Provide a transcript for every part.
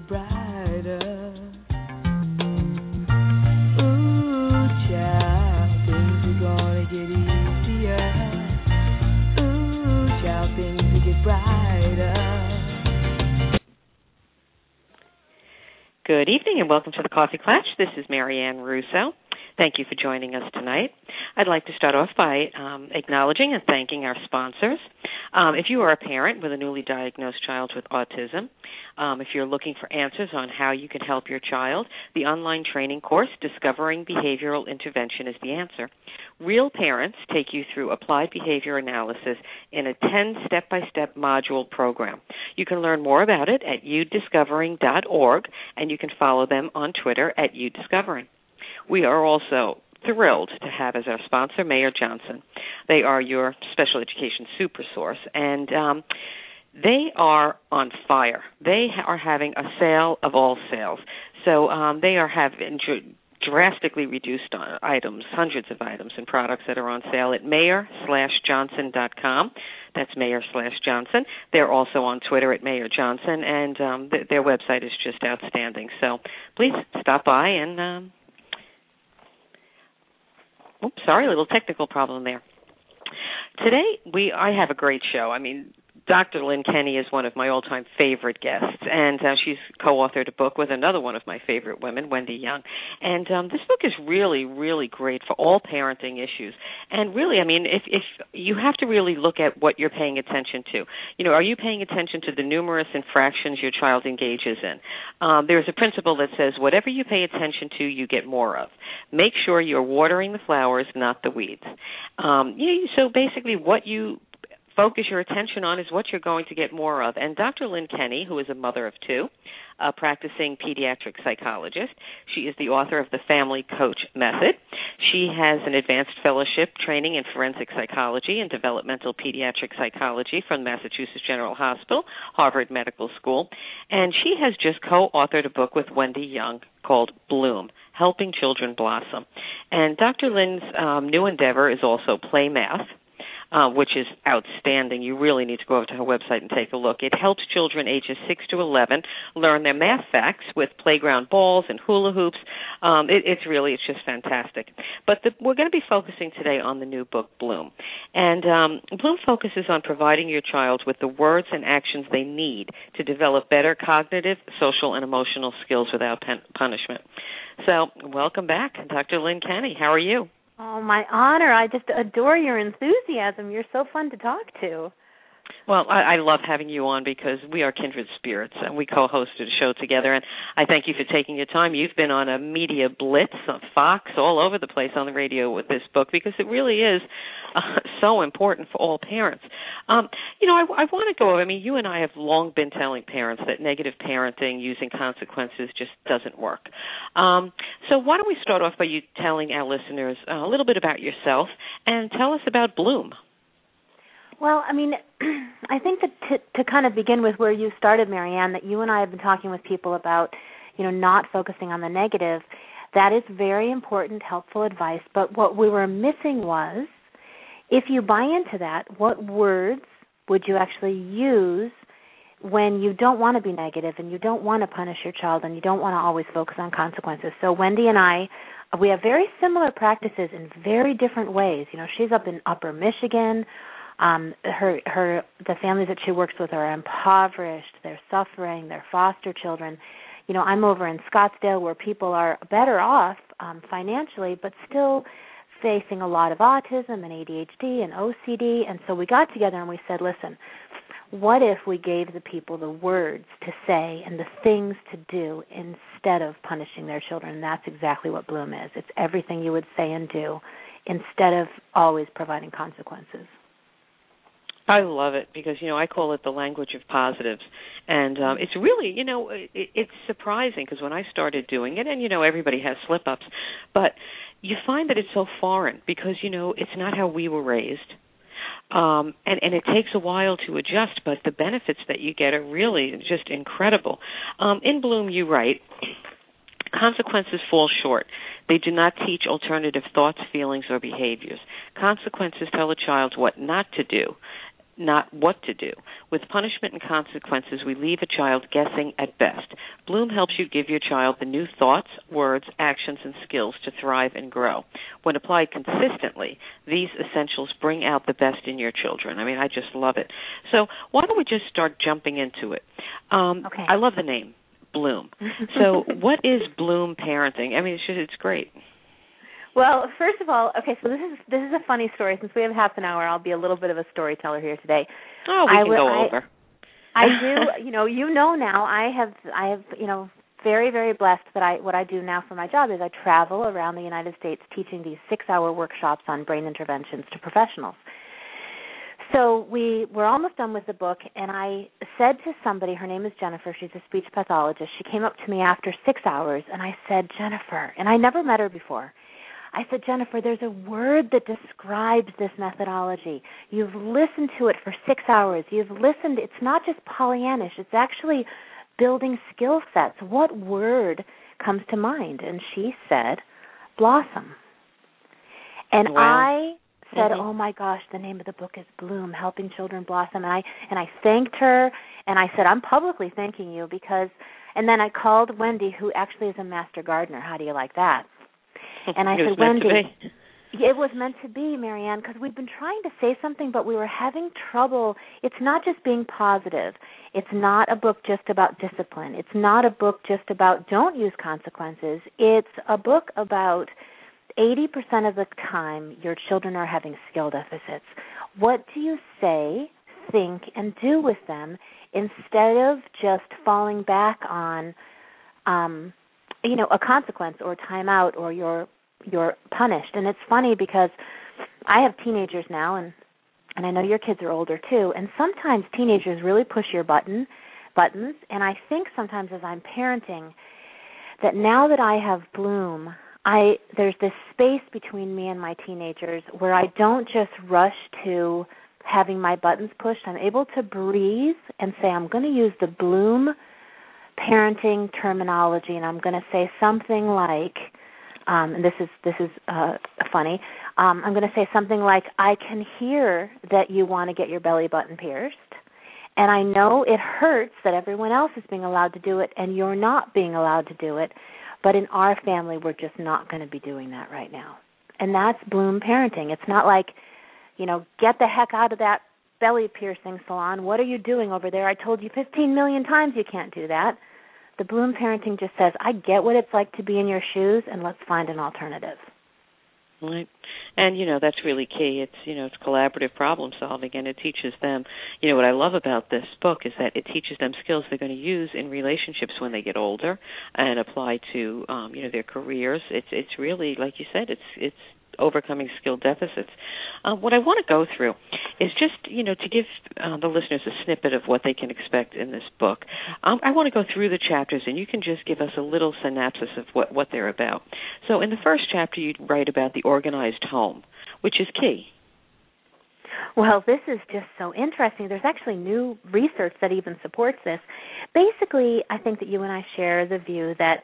get brighter. Good evening and welcome to the Coffee Klatch. This is Marianne Russo. Thank you for joining us tonight. I'd like to start off by um, acknowledging and thanking our sponsors. Um, if you are a parent with a newly diagnosed child with autism, um, if you're looking for answers on how you can help your child, the online training course, Discovering Behavioral Intervention, is the answer. Real parents take you through applied behavior analysis in a 10 step by step module program. You can learn more about it at udiscovering.org and you can follow them on Twitter at udiscovering. We are also thrilled to have as our sponsor Mayer Johnson. They are your special education super source and um, they are on fire. They are having a sale of all sales. So um, they are having dr- drastically reduced items, hundreds of items and products that are on sale at mayer slash johnson dot com. That's mayer slash johnson. They're also on Twitter at mayer johnson, and um, th- their website is just outstanding. So please stop by and. Um, oops, sorry, a little technical problem there. Today we I have a great show. I mean, Dr. Lynne Kenney is one of my all-time favorite guests, and uh, she's co-authored a book with another one of my favorite women, Wendy Young. And um, this book is really, really great for all parenting issues. And really, I mean, if if you have to really look at what you're paying attention to, you know, are you paying attention to the numerous infractions your child engages in? Um, there's a principle that says whatever you pay attention to, you get more of. Make sure you're watering the flowers, not the weeds. Um, you so basically, what you focus your attention on is what you're going to get more of. And Dr. Lynne Kenney, who is a mother of two, a practicing pediatric psychologist, she is the author of the Family Coach Method. She has an advanced fellowship training in forensic psychology and developmental pediatric psychology from Massachusetts General Hospital, Harvard Medical School, and she has just co-authored a book with Wendy Young called Bloom. Helping Children Blossom. And Dr. Lynne's um, new endeavor is also Play Math, uh, which is outstanding. You really need to go over to her website and take a look. It helps children ages 6 to 11 learn their math facts with playground balls and hula hoops. Um, it, it's really, it's just fantastic. But the, we're going to be focusing today on the new book, Bloom. And um, Bloom focuses on providing your child with the words and actions they need to develop better cognitive, social, and emotional skills without pen- punishment. So, welcome back, Dr. Lynne Kenney. How are you? Oh, my honor. I just adore your enthusiasm. You're so fun to talk to. Well, I, I love having you on because we are kindred spirits and we co-hosted a show together. And I thank you for taking your time. You've been on a media blitz, on Fox, all over the place on the radio with this book because it really is uh, so important for all parents. Um, you know, I, I want to go over. I mean, you and I have long been telling parents that negative parenting using consequences just doesn't work. Um, so why don't we start off by you telling our listeners uh, a little bit about yourself and tell us about Bloom. Well, I mean, I think that to, to kind of begin with where you started, Marianne, that you and I have been talking with people about, you know, not focusing on the negative. That is very important, helpful advice. But what we were missing was, if you buy into that, what words would you actually use when you don't want to be negative and you don't want to punish your child and you don't want to always focus on consequences? So Wendy and I, we have very similar practices in very different ways. You know, she's up in Upper Michigan um her her the families that she works with are impoverished they're suffering they're foster children you know i'm over in scottsdale where people are better off um, financially, but still facing a lot of autism and ADHD and OCD. And so we got together and we said, listen, what if we gave the people the words to say and the things to do instead of punishing their children? And that's exactly what Bloom is. It's everything you would say and do instead of always providing consequences. I love it because you know I call it the language of positives, and um, it's really you know it, it's surprising because when I started doing it, and you know everybody has slip ups, but you find that it's so foreign because you know it's not how we were raised um, and and it takes a while to adjust, but the benefits that you get are really just incredible. Um, in Bloom, you write. Consequences fall short. They do not teach alternative thoughts, feelings, or behaviors. Consequences tell a child what not to do not what to do. With punishment and consequences, we leave a child guessing at best. Bloom helps you give your child the new thoughts, words, actions, and skills to thrive and grow. When applied consistently, these essentials bring out the best in your children. I mean, I just love it. So, why don't we just start jumping into it? Um, okay. I love the name, Bloom. so, what is Bloom parenting? I mean, it's, just, it's great. Well, first of all, okay, so this is this is a funny story. Since we have half an hour, I'll be a little bit of a storyteller here today. Oh, we I can go I, over. I do, you know, you know now. I have, I have, you know, very, very blessed that I what I do now for my job is I travel around the United States teaching these six-hour workshops on brain interventions to professionals. So we were almost done with the book, and I said to somebody, her name is Jennifer. She's a speech pathologist. She came up to me after six hours, and I said, Jennifer, and I never met her before. I said, Jennifer, there's a word that describes this methodology. You've listened to it for six hours. You've listened. It's not just Pollyannish. It's actually building skill sets. What word comes to mind? And she said, blossom. And wow. I said, mm-hmm. "Oh my gosh, the name of the book is Bloom, Helping Children Blossom." And I and I thanked her and I said, "I'm publicly thanking you because." And then I called Wendy, who actually is a master gardener. How do you like that? And I said, Wendy, it was meant to be, Marianne, because we've been trying to say something, but we were having trouble. It's not just being positive. It's not a book just about discipline. It's not a book just about don't use consequences. It's a book about 80% of the time your children are having skill deficits. What do you say, think, and do with them instead of just falling back on um, you know a consequence or timeout or you're you're punished. And it's funny because i have teenagers now and and i know your kids are older too. And sometimes teenagers really push your button buttons. And i think sometimes as i'm parenting that now that i have bloom i there's this space between me and my teenagers where i don't just rush to having my buttons pushed. I'm able to breathe and say i'm going to use the bloom parenting terminology, and I'm going to say something like, um, and this is this is uh, funny. Um, I'm going to say something like, "I can hear that you want to get your belly button pierced, and I know it hurts that everyone else is being allowed to do it and you're not being allowed to do it, but in our family, we're just not going to be doing that right now." And that's bloom parenting. It's not like, you know, get the heck out of that belly piercing salon. What are you doing over there? I told you 15 million times you can't do that. The Bloom parenting just says, I get what it's like to be in your shoes, and let's find an alternative. Right. And you know, that's really key. It's you know, it's collaborative problem solving and it teaches them you know, what I love about this book is that it teaches them skills they're going to use in relationships when they get older and apply to um, you know, their careers. It's it's really like you said, it's it's overcoming skill deficits. Uh, what I want to go through is just you know to give uh, the listeners a snippet of what they can expect in this book. Um, I want to go through the chapters, and you can just give us a little synopsis of what what they're about. So, in the first chapter, you write about the organized home, which is key. Well, this is just so interesting. There's actually new research that even supports this. Basically, I think that you and I share the view that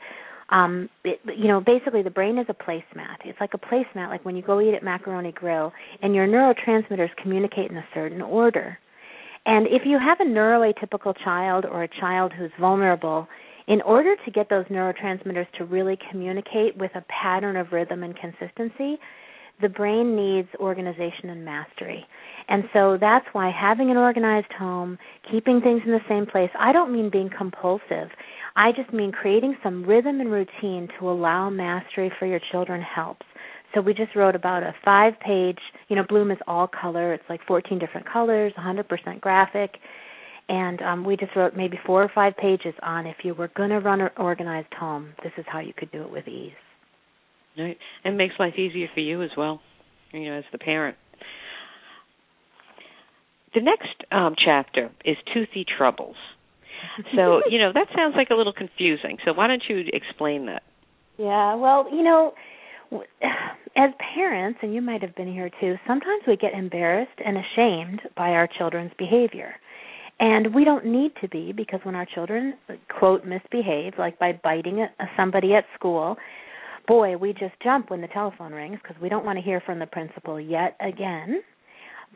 um it, you know basically the brain is a placemat. It's like a placemat like when you go eat at macaroni grill and your neurotransmitters communicate in a certain order. And if you have a neuroatypical child or a child who's vulnerable in order to get those neurotransmitters to really communicate with a pattern of rhythm and consistency the brain needs organization and mastery. And so that's why having an organized home, keeping things in the same place, I don't mean being compulsive. I just mean creating some rhythm and routine to allow mastery for your children helps. So we just wrote about a five page, you know, Bloom is all color. It's like 14 different colors, 100% graphic. And um, we just wrote maybe four or five pages on if you were going to run an organized home, this is how you could do it with ease. Right. And makes life easier for you as well, you know, as the parent. The next um, chapter is Toothy Troubles. So, you know, that sounds like a little confusing. So, why don't you explain that? Yeah, well, you know, as parents, and you might have been here too, sometimes we get embarrassed and ashamed by our children's behavior. And we don't need to be because when our children, quote, misbehave, like by biting somebody at school, boy, we just jump when the telephone rings because we don't want to hear from the principal yet again.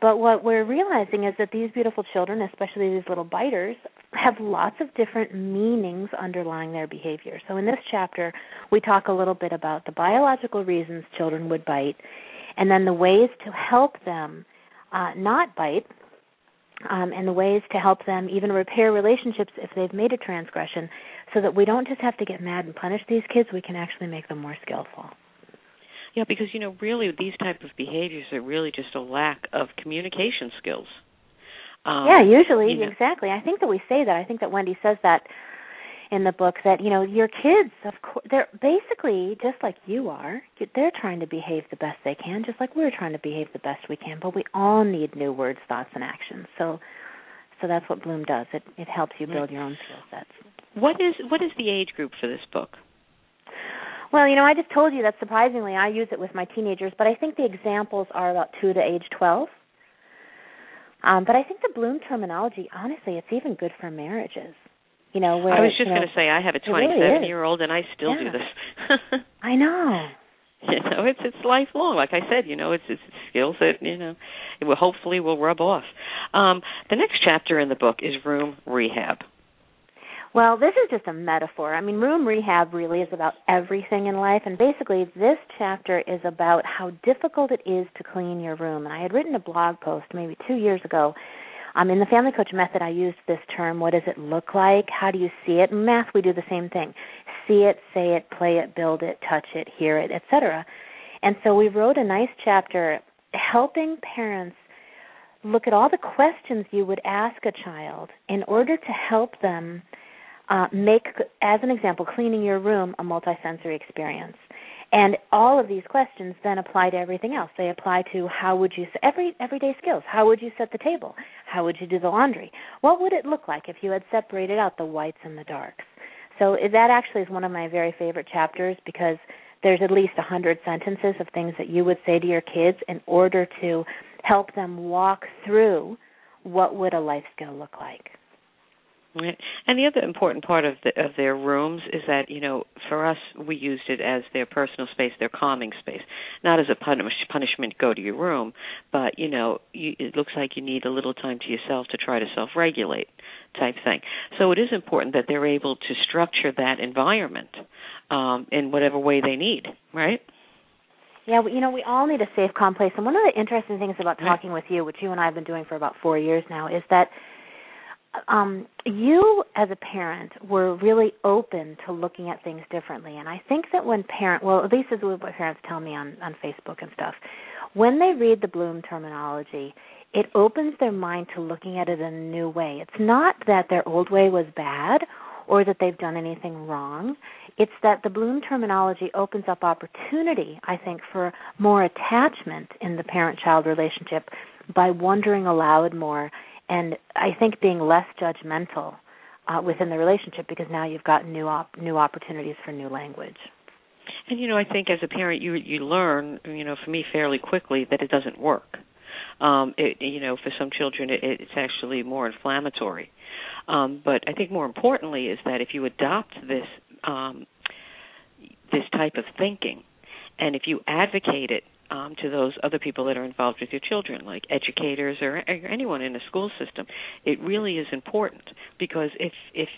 But what we're realizing is that these beautiful children, especially these little biters, have lots of different meanings underlying their behavior. So in this chapter, we talk a little bit about the biological reasons children would bite, and then the ways to help them uh, not bite, um, and the ways to help them even repair relationships if they've made a transgression, so that we don't just have to get mad and punish these kids, we can actually make them more skillful. Yeah, because you know, really, these type of behaviors are really just a lack of communication skills. Um, yeah, usually, you know. exactly. I think that we say that. I think that Wendy says that in the book that you know your kids, of course, they're basically just like you are. They're trying to behave the best they can, just like we're trying to behave the best we can. But we all need new words, thoughts, and actions. So, so that's what Bloom does. It it helps you build your own skill sets. What is what is the age group for this book? Well, you know, I just told you that surprisingly I use it with my teenagers, but I think the examples are about two to age twelve. Um, but I think the Bloom terminology, honestly, it's even good for marriages. You know, where I was just going to say I have a 27 really year old and I still yeah. do this. I know. You know, it's it's lifelong. Like I said, you know, it's it's skills that you know, it will hopefully will rub off. Um, the next chapter in the book is room rehab. Well, this is just a metaphor. I mean, room rehab really is about everything in life, and basically, this chapter is about how difficult it is to clean your room. And I had written a blog post maybe two years ago. Um, in the Family Coach Method, I used this term what does it look like? How do you see it? In math, we do the same thing see it, say it, play it, build it, touch it, hear it, etc. And so we wrote a nice chapter helping parents look at all the questions you would ask a child in order to help them uh, make, as an example, cleaning your room a multisensory experience. And all of these questions then apply to everything else. They apply to how would you every everyday skills. How would you set the table? How would you do the laundry? What would it look like if you had separated out the whites and the darks? So that actually is one of my very favorite chapters because there's at least a hundred sentences of things that you would say to your kids in order to help them walk through what would a life skill look like. Right. And the other important part of the, of their rooms is that you know, for us, we used it as their personal space, their calming space, not as a punish, punishment. Go to your room, but you know, you, it looks like you need a little time to yourself to try to self-regulate, type thing. So it is important that they're able to structure that environment um, in whatever way they need. Right. Yeah, you know, we all need a safe, calm place. And one of the interesting things about talking with you, which you and I have been doing for about four years now, is that um, you as a parent were really open to looking at things differently. And i think that when parent well at least this is what parents tell me on on facebook and stuff. When they read the bloom terminology it opens their mind to looking at it in a new way. It's not that their old way was bad or that they've done anything wrong. It's that the bloom terminology opens up opportunity i think for more attachment in the parent child relationship by wondering aloud more and I think being less judgmental uh, within the relationship because now you've got new op- new opportunities for new language. And you know, I think as a parent, you you learn, you know, for me fairly quickly that it doesn't work. Um, it, you know, for some children, it, it's actually more inflammatory. Um, but I think more importantly is that if you adopt this um, this type of thinking, and if you advocate it um, to those other people that are involved with your children, like educators or, or anyone in the school system. It really is important because if if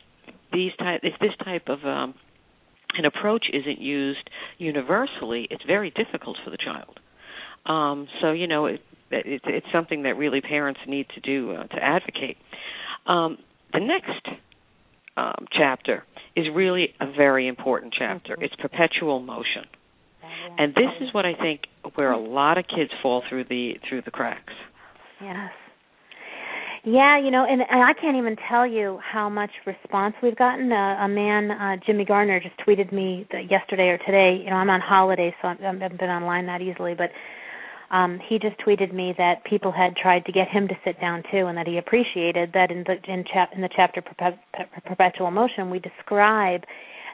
these type if this type of um, an approach isn't used universally, it's very difficult for the child. Um, so you know, it, it, it's something that really parents need to do uh, to advocate. Um, the next um, chapter is really a very important chapter. Mm-hmm. It's perpetual motion, and this is what I think where a lot of kids fall through the through the cracks. Yes. Yeah, you know, and, and I can't even tell you how much response we've gotten. Uh, a man, uh, Jimmy Garner, just tweeted me yesterday or today. You know, I'm on holiday, so I haven't been online that easily, but um, he just tweeted me that people had tried to get him to sit down too, and that he appreciated that in the in, chap, in the chapter Perpetual Motion we describe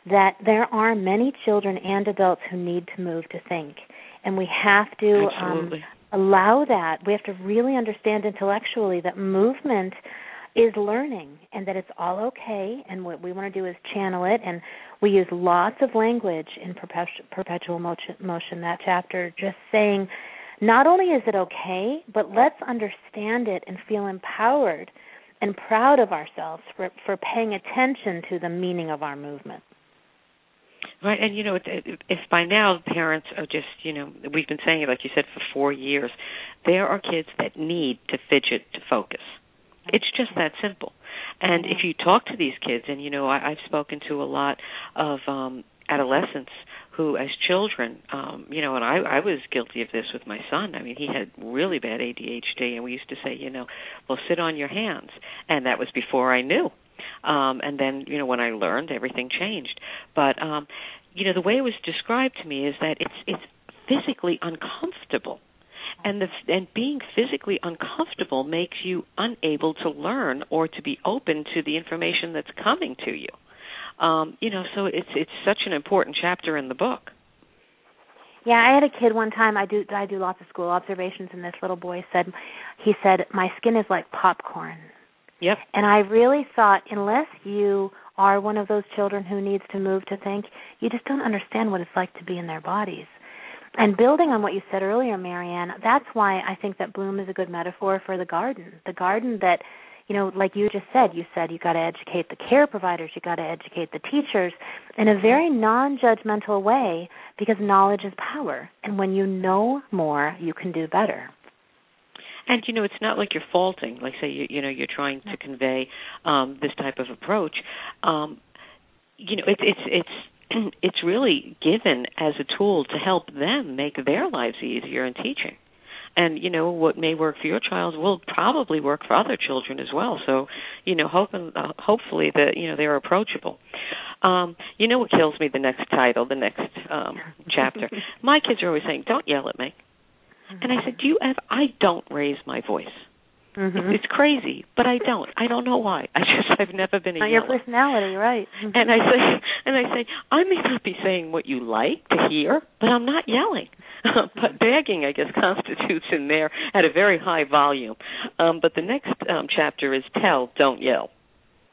that there are many children and adults who need to move to think, and we have to um, allow that. We have to really understand intellectually that movement is learning and that it's all okay. And what we want to do is channel it. And we use lots of language in perpetual motion, motion that chapter just saying not only is it okay but let's understand it and feel empowered and proud of ourselves for for paying attention to the meaning of our movement Right, and you know, if by now parents are just, you know, we've been saying it like you said for four years, there are kids that need to fidget to focus. It's just that simple. And if you talk to these kids, and you know, I, I've spoken to a lot of um adolescents who, as children, um, you know, and I, I was guilty of this with my son. I mean, he had really bad ADHD, and we used to say, you know, well, sit on your hands, and that was before I knew um, and then, you know, when I learned, everything changed. But, um, you know, the way it was described to me is that it's it's physically uncomfortable. And the and being physically uncomfortable makes you unable to learn or to be open to the information that's coming to you. Um you know so it's it's such an important chapter in the book. Yeah i had a kid one time i do i do lots of school observations and this little boy said he said my skin is like popcorn Yep. And I really thought, unless you are one of those children who needs to move to think, you just don't understand what it's like to be in their bodies. And building on what you said earlier, Marianne, that's why I think that bloom is a good metaphor for the garden. The garden that, you know, like you just said, you said you got to educate the care providers, you got to educate the teachers in a very non-judgmental way because knowledge is power. And when you know more, you can do better and you know it's not like you're faulting like say you you know you're trying to convey um this type of approach. Um you know it's it's it's it's really given as a tool to help them make their lives easier in teaching. And you know what may work for your child will probably work for other children as well. So you know hoping uh, hopefully that you know they're approachable. Um you know what kills me? The next title the next um chapter. My kids are always saying don't yell at me and I said, "Do you ever?" I don't raise my voice. Mm-hmm. It's crazy, but I don't. I don't know why. I just I've never been a Not your personality, right? And I say, and I say, I may not be saying what you like to hear, but I'm not yelling. but begging, I guess, constitutes in there at a very high volume. Um, but the next um, chapter is tell, don't yell.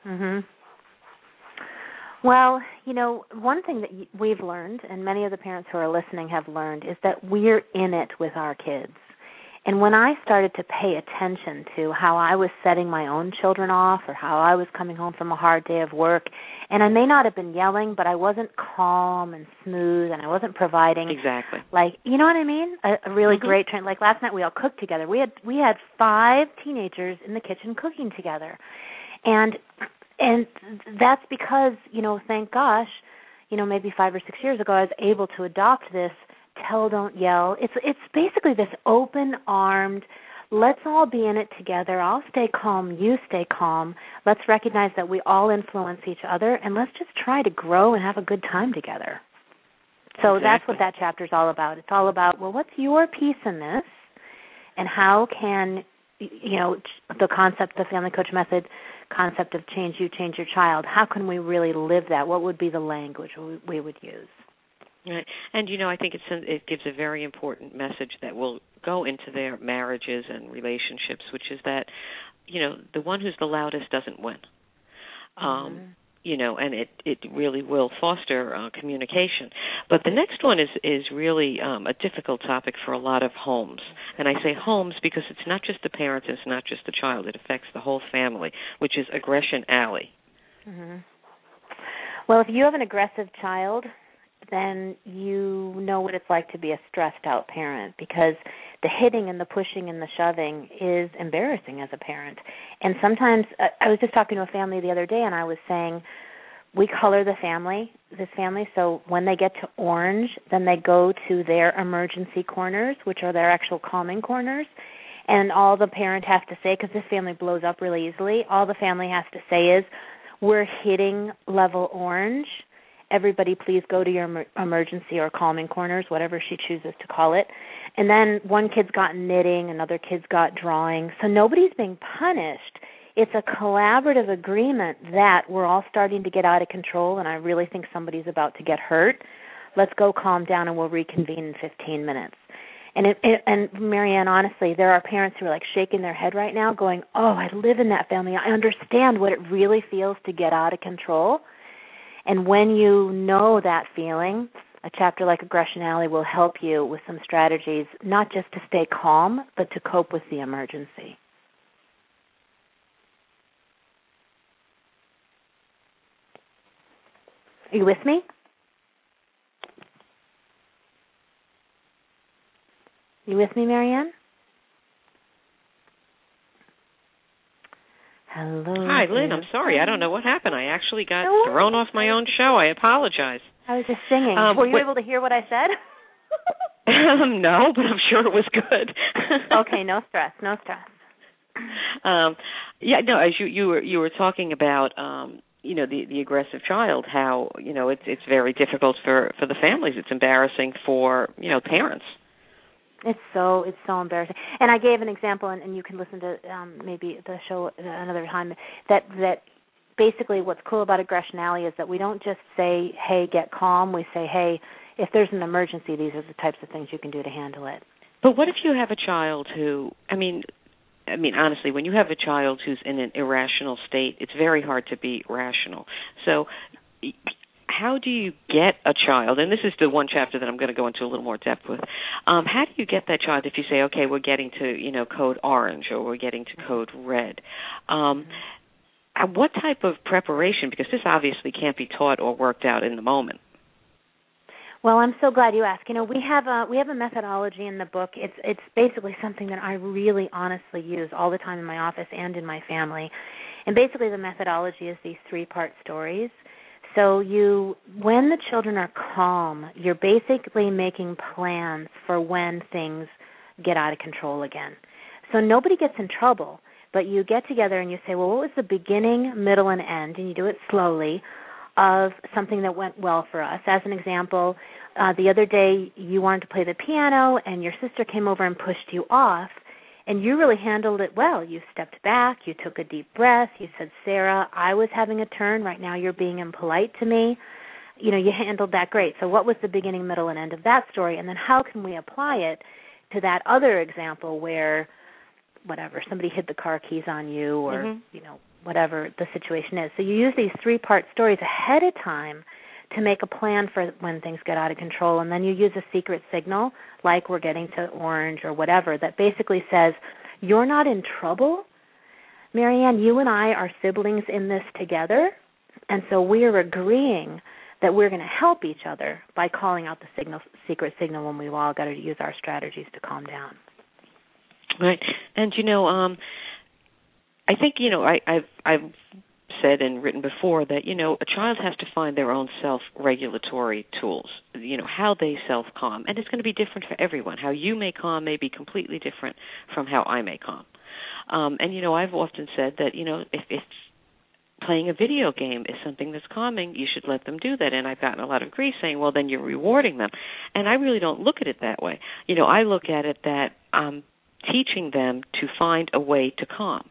Mhm. Well, you know, one thing that we've learned, and many of the parents who are listening have learned, is that we're in it with our kids. And when I started to pay attention to how I was setting my own children off or how I was coming home from a hard day of work, and I may not have been yelling, but I wasn't calm and smooth and I wasn't providing Exactly. like you know what I mean? A, a really Mhm. great train like last night we all cooked together. We had we had five teenagers in the kitchen cooking together. And and that's because you know thank gosh you know maybe five or six years ago i was able to adopt this tell don't yell. It's it's basically this open armed let's all be in it together. I'll stay calm you stay calm. Let's recognize that we all influence each other and let's just try to grow and have a good time together. So exactly. that's what that chapter is all about. It's all about well what's your piece in this? And how can you know the concept the family coach method concept of change you change your child. How can we really live that? What would be the language we would use? Right. And you know i think it's it gives a very important message that will go into their marriages and relationships which is that you know the one who's the loudest doesn't win. Um mm-hmm. You know and it it really will foster uh, communication. But the next one is is really um a difficult topic for a lot of homes. And i say homes because it's not just the parents it's not just the child. It affects the whole family which is aggression alley. Mm-hmm. well if you have an aggressive child then you know what it's like to be a stressed out parent because the hitting and the pushing and the shoving is embarrassing as a parent. And sometimes uh, I was just talking to a family the other day and I was saying we color the family, this family, so when they get to orange, then they go to their emergency corners, which are their actual calming corners. And all the parent has to say, because this family blows up really easily, all the family has to say is, we're hitting level orange. Everybody, please go to your emergency or calming corners, whatever she chooses to call it. And then one kid's got knitting, another kid's got drawing. So nobody's being punished it's a collaborative agreement that we're all starting to get out of control and I really think somebody's about to get hurt. Let's go calm down and we'll reconvene in 15 minutes. And it, it, and Marianne, honestly, there are parents who are like shaking their head right now, going, "Oh, I live in that family. I understand what it really feels to get out of control." And when you know that feeling, a chapter like Aggression Alley will help you with some strategies, not just to stay calm, but to cope with the emergency. Are you with me? You with me, Marianne? Hello. Hi, Lynne. I'm sorry. I don't know what happened. I actually got no thrown off my own show. I apologize. I was just singing. Um, Were you able to hear what I said? um, no, but I'm sure it was good. okay, no stress. No stress. Um, yeah, no. As you you were you were talking about um, you know the the aggressive child how you know it's it's very difficult for for the families it's embarrassing for you know parents it's so it's so embarrassing. And i gave an example and, and you can listen to um maybe the show another time that that basically what's cool about aggression alley is that we don't just say hey get calm. We say hey if there's an emergency these are the types of things you can do to handle it. But what if you have a child who i mean I mean, honestly, when you have a child who's in an irrational state, it's very hard to be rational. So, how do you get a child? And this is the one chapter that I'm going to go into a little more depth with. Um, how do you get that child if you say, okay, we're getting to you know code orange or we're getting to code red? Um, what type of preparation? Because this obviously can't be taught or worked out in the moment. Well, I'm so glad you asked. You know, we have a we have a methodology in the book. It's it's basically something that I really honestly use all the time in my office and in my family. And basically the methodology is these three-part stories. So you when the children are calm, you're basically making plans for when things get out of control again. So nobody gets in trouble, but you get together and you say, "Well, what was the beginning, middle and end?" and you do it slowly of something that went well for us. As an example, uh, the other day you wanted to play the piano and your sister came over and pushed you off and you really handled it well. You stepped back, you took a deep breath, you said, Sarah, I was having a turn, right now you're being impolite to me. You know, you handled that great. So what was the beginning, middle and end of that story? And then how can we apply it to that other example where whatever, somebody hid the car keys on you or, mm-hmm. you know, whatever the situation is. So you use these three part stories ahead of time to make a plan for when things get out of control. And then you use a secret signal like we're getting to orange or whatever that basically says you're not in trouble. Marianne you and i are siblings in this together. And so we are agreeing that we're going to help each other by calling out the signal secret signal when we've all got to use our strategies to calm down. Right. And you know um I think you know I, I've I've said and written before that you know a child has to find their own self-regulatory tools. You know how they self-calm, and it's going to be different for everyone. How you may calm may be completely different from how I may calm. Um, and you know I've often said that you know if if playing a video game is something that's calming, you should let them do that. And I've gotten a lot of grief saying, well, then you're rewarding them. And I really don't look at it that way. You know, I look at it that I'm teaching them to find a way to calm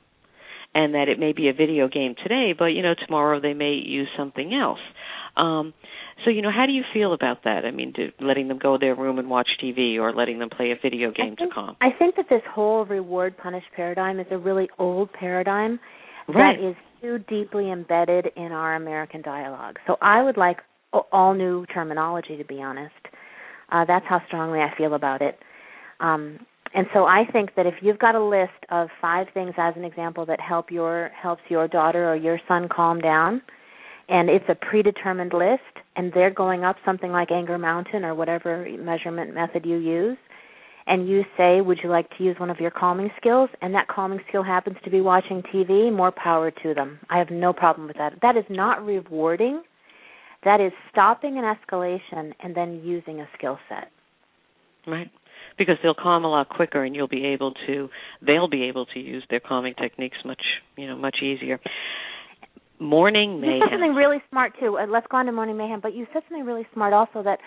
and that it may be a video game today, but you know tomorrow they may use something else. Um, so you know, how do you feel about that? I mean, do, letting them go to their room and watch TV, or letting them play a video game think, to calm. I think that this whole reward punish paradigm is a really old paradigm right. that is too deeply embedded in our American dialogue. So I would like all new terminology, to be honest. Uh, that's how strongly I feel about it. Um, and so I think that if you've got a list of five things as an example that help your helps your daughter or your son calm down, and it's a predetermined list and they're going up something like Anger Mountain or whatever measurement method you use and you say, Would you like to use one of your calming skills? And that calming skill happens to be watching TV, more power to them. I have no problem with that. That is not rewarding. That is stopping an escalation and then using a skill set. Right. Because they'll calm a lot quicker and you'll be able to they'll be able to use their calming techniques much you know, much easier. Morning mayhem. You said something really smart too. Uh, let's go on to morning mayhem. But you said something really smart also that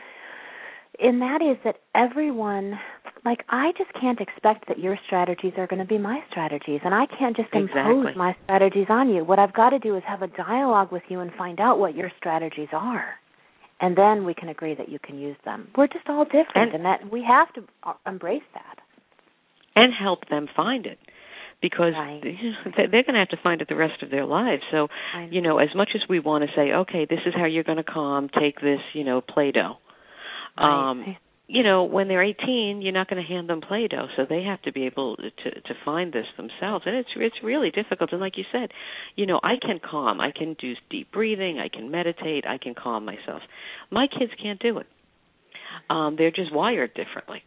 and that is that everyone like I just can't expect that your strategies are going to be my strategies and I can't just exactly. impose my strategies on you. What I've got to do is have a dialogue with you and find out what your strategies are. And then we can agree that you can use them. We're just all different and, and that we have to uh, embrace that. And help them find it because right. they're going to have to find it the rest of their lives. So, you know, as much as we want to say, okay, this is how you're going to calm, take this, you know, Play-Doh. Right. Um, you know, when they're 18, you're not going to hand them Play-Doh, so they have to be able to to find this themselves, and it's it's really difficult. And like you said, you know, I can calm, I can do deep breathing, I can meditate, I can calm myself. My kids can't do it. Um, they're just wired differently.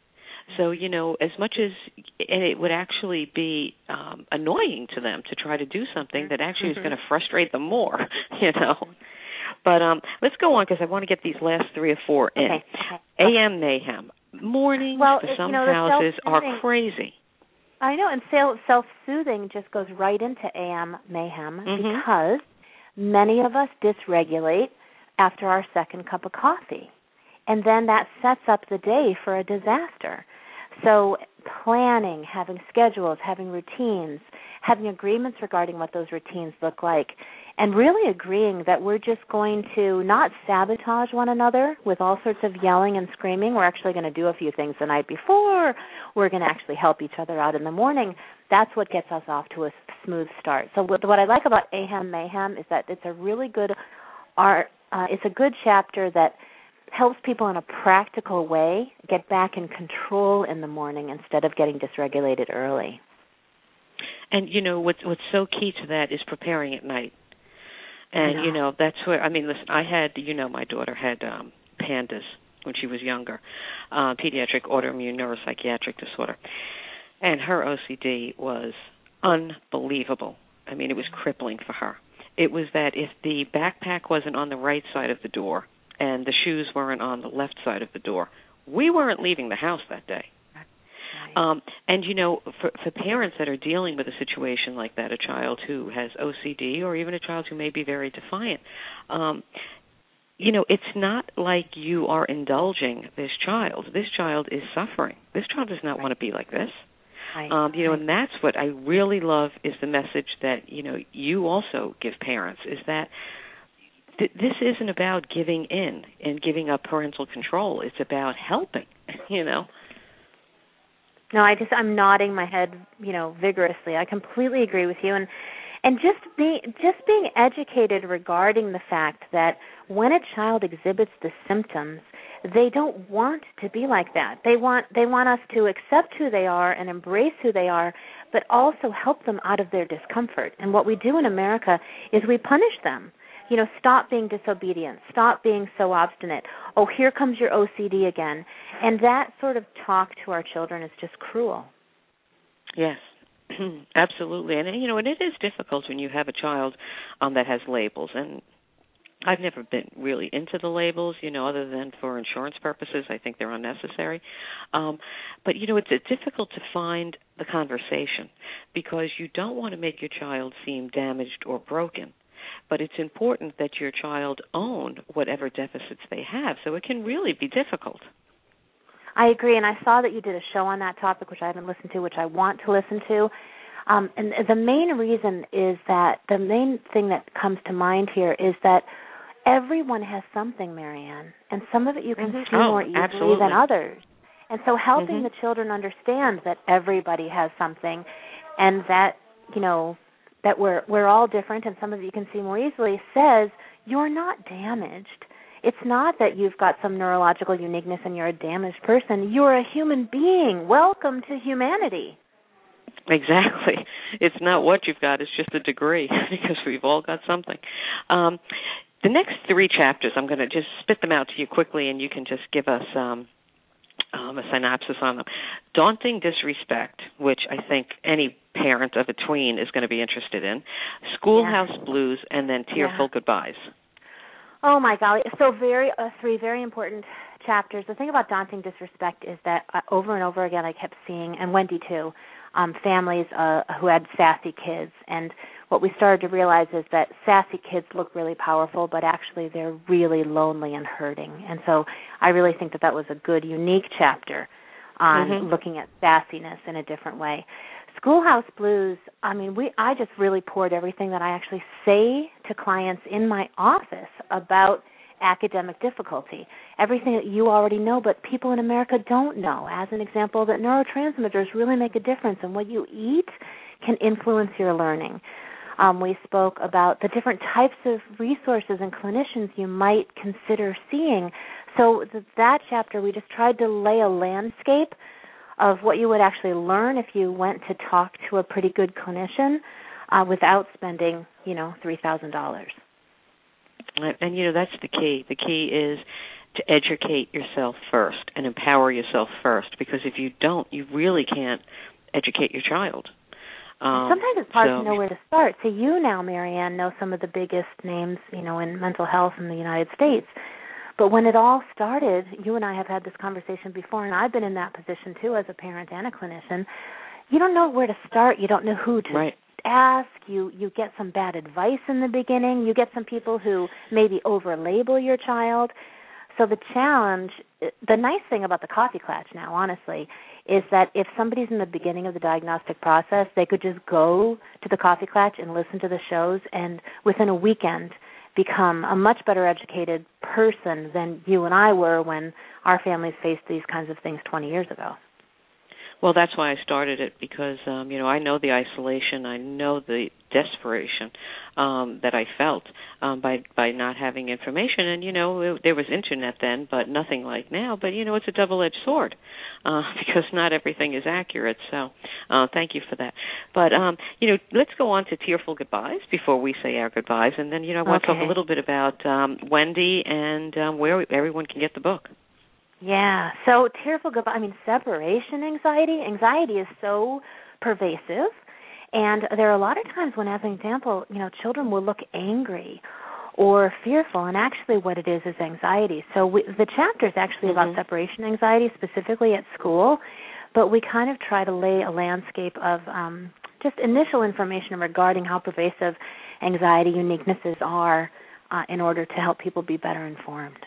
So you know, as much as and it would actually be um, annoying to them to try to do something that actually mm-hmm. is going to frustrate them more. You know. But um, let's go on because I want to get these last three or four in. Okay. AM mayhem. Mornings well, for some you know, houses are crazy. I know, and self soothing just goes right into AM mayhem mm-hmm. because many of us dysregulate after our second cup of coffee. And then that sets up the day for a disaster. So, planning, having schedules, having routines, having agreements regarding what those routines look like, and really agreeing that we're just going to not sabotage one another with all sorts of yelling and screaming. We're actually going to do a few things the night before. We're going to actually help each other out in the morning. That's what gets us off to a smooth start. So what, I like about AM Mayhem is that it's a really good art. Uh, it's a good chapter that helps people in a practical way get back in control in the morning instead of getting dysregulated early. And you know what's what's so key to that is preparing at night and you know that's where i mean listen i had you know my daughter had um PANDAS when she was younger uh pediatric autoimmune neuropsychiatric disorder. And her ocd was unbelievable. I mean it was crippling for her. It was that if the backpack wasn't on the right side of the door and the shoes weren't on the left side of the door we weren't leaving the house that day um, and you know, for, for parents that are dealing with a situation like that, a child who has OCD or even a child who may be very defiant, um, you know, it's not like you are indulging this child. This child is suffering. This child does not want to be like this. Um, you know, and that's what I really love is the message that you know you also give parents is that th- this isn't about giving in and giving up parental control. It's about helping. You know. No, I just I'm nodding my head, you know, vigorously. I completely agree with you and and just being just being educated regarding the fact that when a child exhibits the symptoms, they don't want to be like that. They want they want us to accept who they are and embrace who they are, but also help them out of their discomfort. And what we do in America is we punish them you know, stop being disobedient, stop being so obstinate. Oh, here comes your OCD again. And that sort of talk to our children is just cruel. Yes. Absolutely. And you know, and it is difficult when you have a child um that has labels and I've never been really into the labels, you know, other than for insurance purposes. I think they're unnecessary. Um, but you know, it's, it's difficult to find the conversation because you don't want to make your child seem damaged or broken but it's important that your child own whatever deficits they have. So it can really be difficult. I agree, and I saw that you did a show on that topic, which I haven't listened to, which I want to listen to. Um, and the main reason is that the main thing that comes to mind here is that everyone has something, Marianne, and some of it you can mm-hmm. see oh, more easily absolutely. than others. And so, helping mm-hmm. the children understand that everybody has something, and that you know that we're we're all different and some of you can see more easily says you're not damaged. It's not that you've got some neurological uniqueness and you're a damaged person. You're a human being. Welcome to humanity. Exactly. It's not what you've got, it's just a degree because we've all got something. Um the next three chapters, I'm going to just spit them out to you quickly, and you can just give us um, um, a synopsis on them. Daunting Disrespect, which I think any parent of a tween is going to be interested in. Schoolhouse Yeah. Blues, and then Tearful Yeah. Goodbyes. Oh my golly! So very uh, three very important chapters. The thing about daunting disrespect is that uh, over and over again I kept seeing, and Wendy too, um, families uh, who had sassy kids, and what we started to realize is that sassy kids look really powerful, but actually they're really lonely and hurting. And so I really think that that was a good, unique chapter on Mhm. looking at sassiness in a different way. Schoolhouse Blues, I mean, we I just really poured everything that I actually say to clients in my office about academic difficulty. Everything that you already know but people in America don't know. As an example, that neurotransmitters really make a difference and what you eat can influence your learning. Um, we spoke about the different types of resources and clinicians you might consider seeing. So th- that chapter, we just tried to lay a landscape of what you would actually learn if you went to talk to a pretty good clinician uh, without spending, you know, three thousand dollars. And, and you know that's the key. The key is to educate yourself first and empower yourself first, because if you don't, you really can't educate your child. Um, Sometimes it's hard so- to know where to start. So you now, Marianne, know some of the biggest names, you know, in mental health in the United States. But when it all started, you and I have had this conversation before, and I've been in that position too as a parent and a clinician. You don't know where to start. You don't know who to Right. Ask. You you get some bad advice in the beginning. You get some people who maybe overlabel your child. So the challenge, the nice thing about the coffee clatch now, honestly, is that if somebody's in the beginning of the diagnostic process, they could just go to the coffee clatch and listen to the shows, and within a weekend become a much better educated person than you and I were when our families faced these kinds of things 20 years ago. Well, that's why I started it because um, you know I know the isolation, I know the desperation um, that I felt um, by by not having information. And you know it, there was internet then, but nothing like now. But you know it's a double-edged sword uh, because not everything is accurate. So uh, thank you for that. But um, you know let's go on to tearful goodbyes before we say our goodbyes, and then you know I want to talk a little bit about um, Wendy and um, where everyone can get the book. Yeah. So tearful goodbye. I mean, separation anxiety. Anxiety is so pervasive, and there are a lot of times when, as an example, you know, children will look angry or fearful, and actually, what it is is anxiety. So we, the chapter is actually about Mhm. separation anxiety, specifically at school, but we kind of try to lay a landscape of um, just initial information regarding how pervasive anxiety uniquenesses are uh, in order to help people be better informed.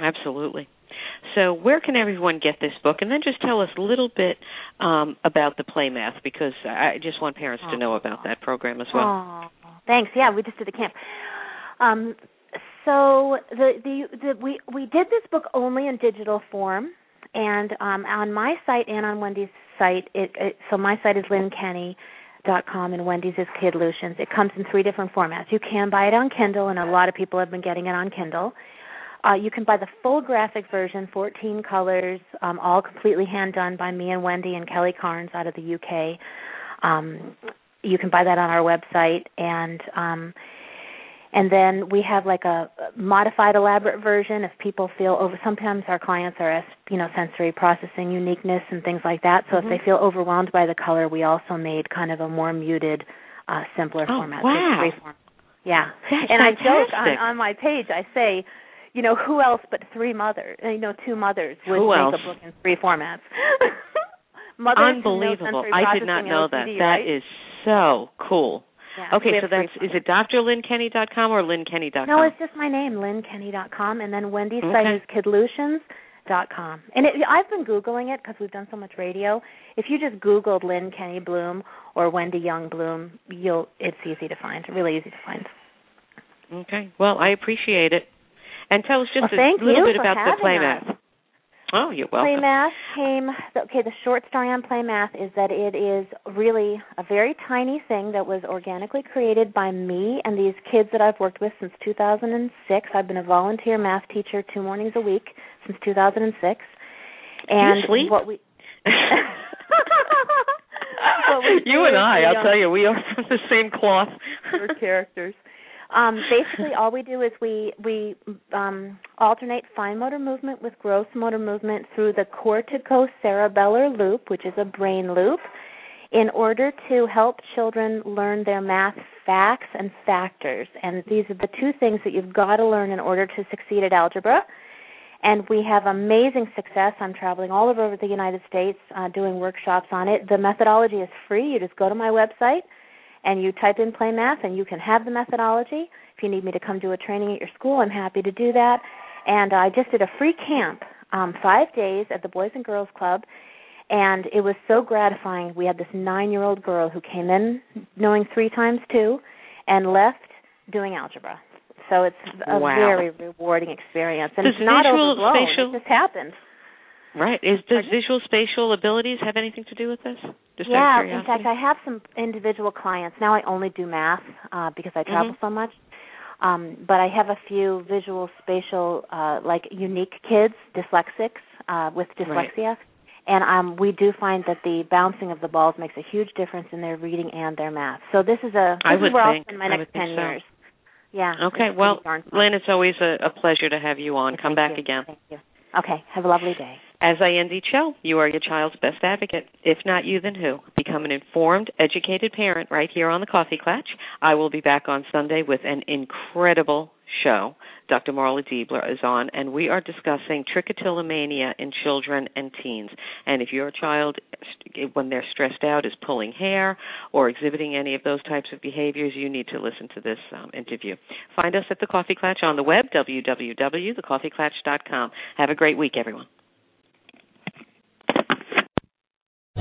Absolutely. So, where can everyone get this book? And then just tell us a little bit um, about the play math, because I just want parents to know about that program as well. Oh, thanks. Yeah, we just did a camp. Um, so the, the the we we did this book only in digital form, and um, on my site and on Wendy's site, it, it so my site is lynnekenney.com and Wendy's is Kidlutions. It comes in three different formats. You can buy it on Kindle, and a lot of people have been getting it on Kindle. Uh, you can buy the full graphic version, 14 colors, um, all completely hand done by me and Wendy and Kelly Carnes out of the UK. Um, you can buy that on our website, and um, and then we have like a modified, elaborate version if people feel over. Sometimes our clients are, you know, sensory processing uniqueness and things like that. So Mhm. if they feel overwhelmed by the color, we also made kind of a more muted, uh, simpler Oh, format. Wow. Yeah, That's and I joke on, on my page. I say, you know, who else but three mothers? You know, two mothers would Who make else? a book in three formats. mothers Unbelievable. I did not know that. OCD, That right? is so cool. Yeah, Okay, so that's is it drlynnekenney.com or lynnekenney.com? No, it's just my name, lynnekenney.com, and then Wendy's Okay. site is kidlutions.com. And it, I've been googling it because we've done so much radio. If you just Googled Lynne Kenney Bloom or Wendy Young Bloom, you'll it's easy to find. Really easy to find. Okay. Well, I appreciate it. And tell us just Well, a little you bit for about the having play us. math. Oh, you're welcome. Play Math came. Okay, the short story on Play Math is that it is really a very tiny thing that was organically created by me and these kids that I've worked with since 2006. I've been a volunteer math teacher two mornings a week since 2006. And sleep? what we What we you and I, I'll um, tell you, we are from the same cloth. We're characters. Um, basically, all we do is we we um, alternate fine motor movement with gross motor movement through the corticocerebellar loop, which is a brain loop, in order to help children learn their math facts and factors. And these are the two things that you've got to learn in order to succeed at algebra. And we have amazing success. I'm traveling all over the United States uh, doing workshops on it. The methodology is free. You just go to my website and you type in play math and you can have the methodology. If you need me to come do a training at your school, I'm happy to do that. And I just did a free camp, um, five days at the Boys and Girls Club, and it was so gratifying. We had this nine-year-old girl who came in knowing three times two, and left doing algebra. So it's a Wow. very rewarding experience, and Does it's not visual, overblown. spatial- It just happened. Right. Is does visual spatial abilities have anything to do with this? Just yeah, in fact, I have some individual clients now. I only do math uh, because I travel Mhm. so much. Um, but I have a few visual, spatial, uh, like unique kids, dyslexics uh, with Right. dyslexia, and um, we do find that the bouncing of the balls makes a huge difference in their reading and their math. So this is a this I is would where I'll think- spend my I next ten so. years. Yeah. Okay. Well, pretty darn fun. Lynne, it's always a, a pleasure to have you on. Come Thank back you. again. Thank you. Okay. Have a lovely day. As I end each show, you are your child's best advocate. If not you, then who? Become an informed, educated parent right here on the Coffee Clatch. I will be back on Sunday with an incredible show. Dr. Marla Diebler is on, and we are discussing trichotillomania in children and teens. And if your child, when they're stressed out, is pulling hair or exhibiting any of those types of behaviors, you need to listen to this um, interview. Find us at the Coffee Clatch on the web, www.thecoffeeclatch.com. Have a great week, everyone.